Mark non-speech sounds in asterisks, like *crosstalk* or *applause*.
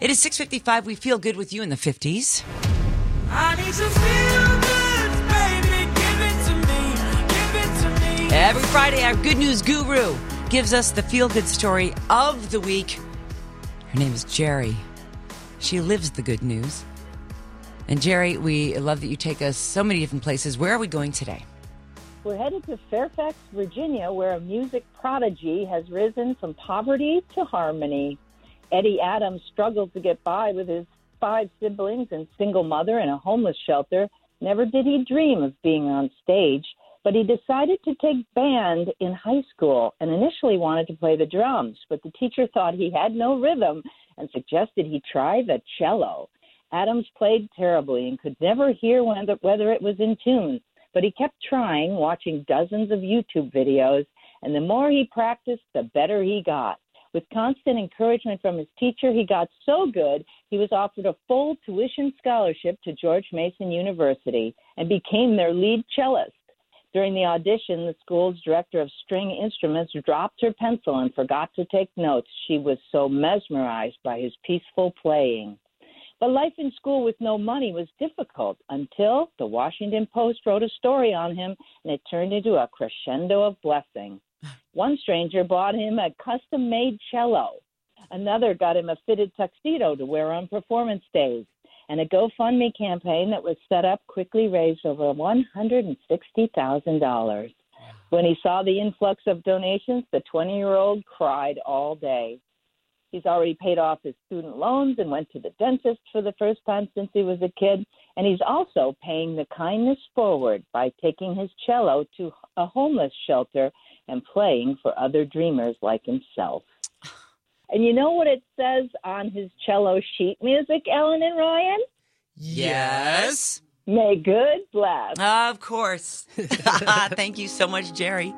It is 6:55. We feel good with you in the 50s. I need some feel goods, baby. Give it to me. Give it to me. Every Friday, our good news guru gives us the feel good story of the week. Her name is Jerry. She lives the good news. And Jerry, we love that you take us so many different places. Where are we going today? We're headed to Fairfax, Virginia, where a music prodigy has risen from poverty to harmony. Eddie Adams struggled to get by with his five siblings and single mother in a homeless shelter. Never did he dream of being on stage, but he decided to take band in high school and initially wanted to play the drums, but the teacher thought he had no rhythm and suggested he try the cello. Adams played terribly and could never hear whether, it was in tune, but he kept trying, watching dozens of YouTube videos, and the more he practiced, the better he got. With constant encouragement from his teacher, he got so good he was offered a full tuition scholarship to George Mason University and became their lead cellist. During the audition, the school's director of string instruments dropped her pencil and forgot to take notes. She was so mesmerized by his peaceful playing. But life in school with no money was difficult until the Washington Post wrote a story on him and it turned into a crescendo of blessing. One stranger bought him a custom made cello. Another got him a fitted tuxedo to wear on performance days. And a GoFundMe campaign that was set up quickly raised over $160,000. When he saw the influx of donations, the 20 year old cried all day. He's already paid off his student loans and went to the dentist for the first time since he was a kid. And he's also paying the kindness forward by taking his cello to a homeless shelter and playing for other dreamers like himself. And you know what it says on his cello sheet music, Ellen and Ryan? Yes. May good bless. Of course. *laughs* Thank you so much, Jerry.